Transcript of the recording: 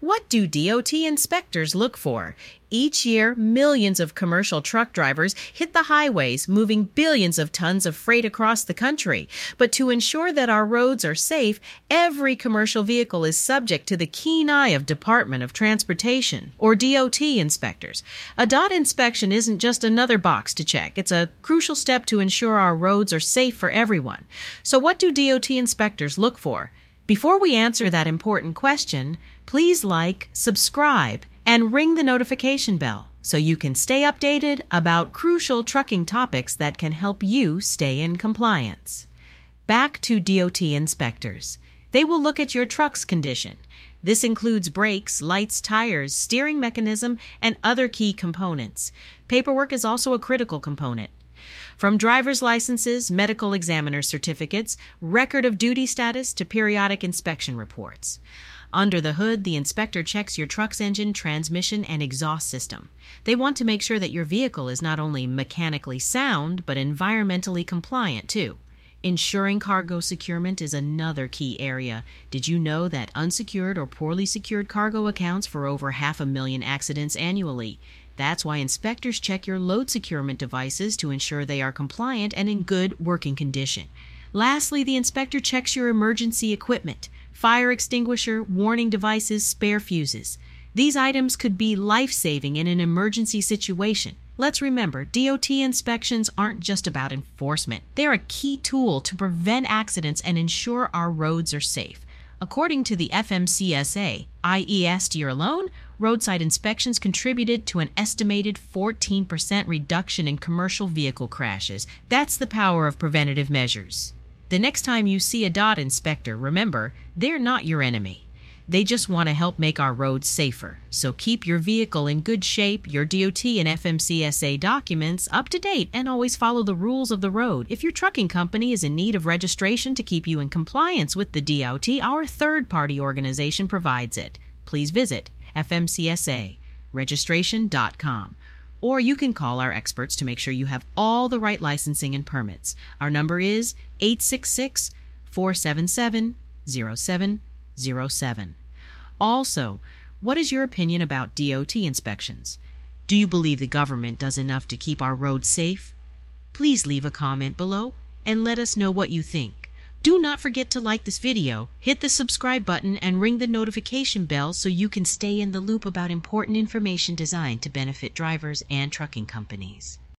What do DOT inspectors look for? Each year, millions of commercial truck drivers hit the highways, moving billions of tons of freight across the country. But to ensure that our roads are safe, every commercial vehicle is subject to the keen eye of Department of Transportation, or DOT inspectors. A DOT inspection isn't just another box to check, it's a crucial step to ensure our roads are safe for everyone. So, what do DOT inspectors look for? Before we answer that important question, please like, subscribe, and ring the notification bell so you can stay updated about crucial trucking topics that can help you stay in compliance. Back to DOT inspectors. They will look at your truck's condition. This includes brakes, lights, tires, steering mechanism, and other key components. Paperwork is also a critical component. From driver's licenses, medical examiner certificates, record of duty status to periodic inspection reports. Under the hood, the inspector checks your truck's engine, transmission, and exhaust system. They want to make sure that your vehicle is not only mechanically sound, but environmentally compliant too. Ensuring cargo securement is another key area. Did you know that unsecured or poorly secured cargo accounts for over half a million accidents annually? That's why inspectors check your load securement devices to ensure they are compliant and in good working condition. Lastly, the inspector checks your emergency equipment fire extinguisher, warning devices, spare fuses. These items could be life saving in an emergency situation. Let's remember, DOT inspections aren't just about enforcement. They're a key tool to prevent accidents and ensure our roads are safe. According to the FMCSA, IES year alone, roadside inspections contributed to an estimated 14% reduction in commercial vehicle crashes. That's the power of preventative measures. The next time you see a DOT inspector, remember, they're not your enemy. They just want to help make our roads safer. So keep your vehicle in good shape, your DOT and FMCSA documents up to date, and always follow the rules of the road. If your trucking company is in need of registration to keep you in compliance with the DOT, our third party organization provides it. Please visit fmcsaregistration.com. Or you can call our experts to make sure you have all the right licensing and permits. Our number is 866 477 0707. Also, what is your opinion about DOT inspections? Do you believe the government does enough to keep our roads safe? Please leave a comment below and let us know what you think. Do not forget to like this video, hit the subscribe button, and ring the notification bell so you can stay in the loop about important information designed to benefit drivers and trucking companies.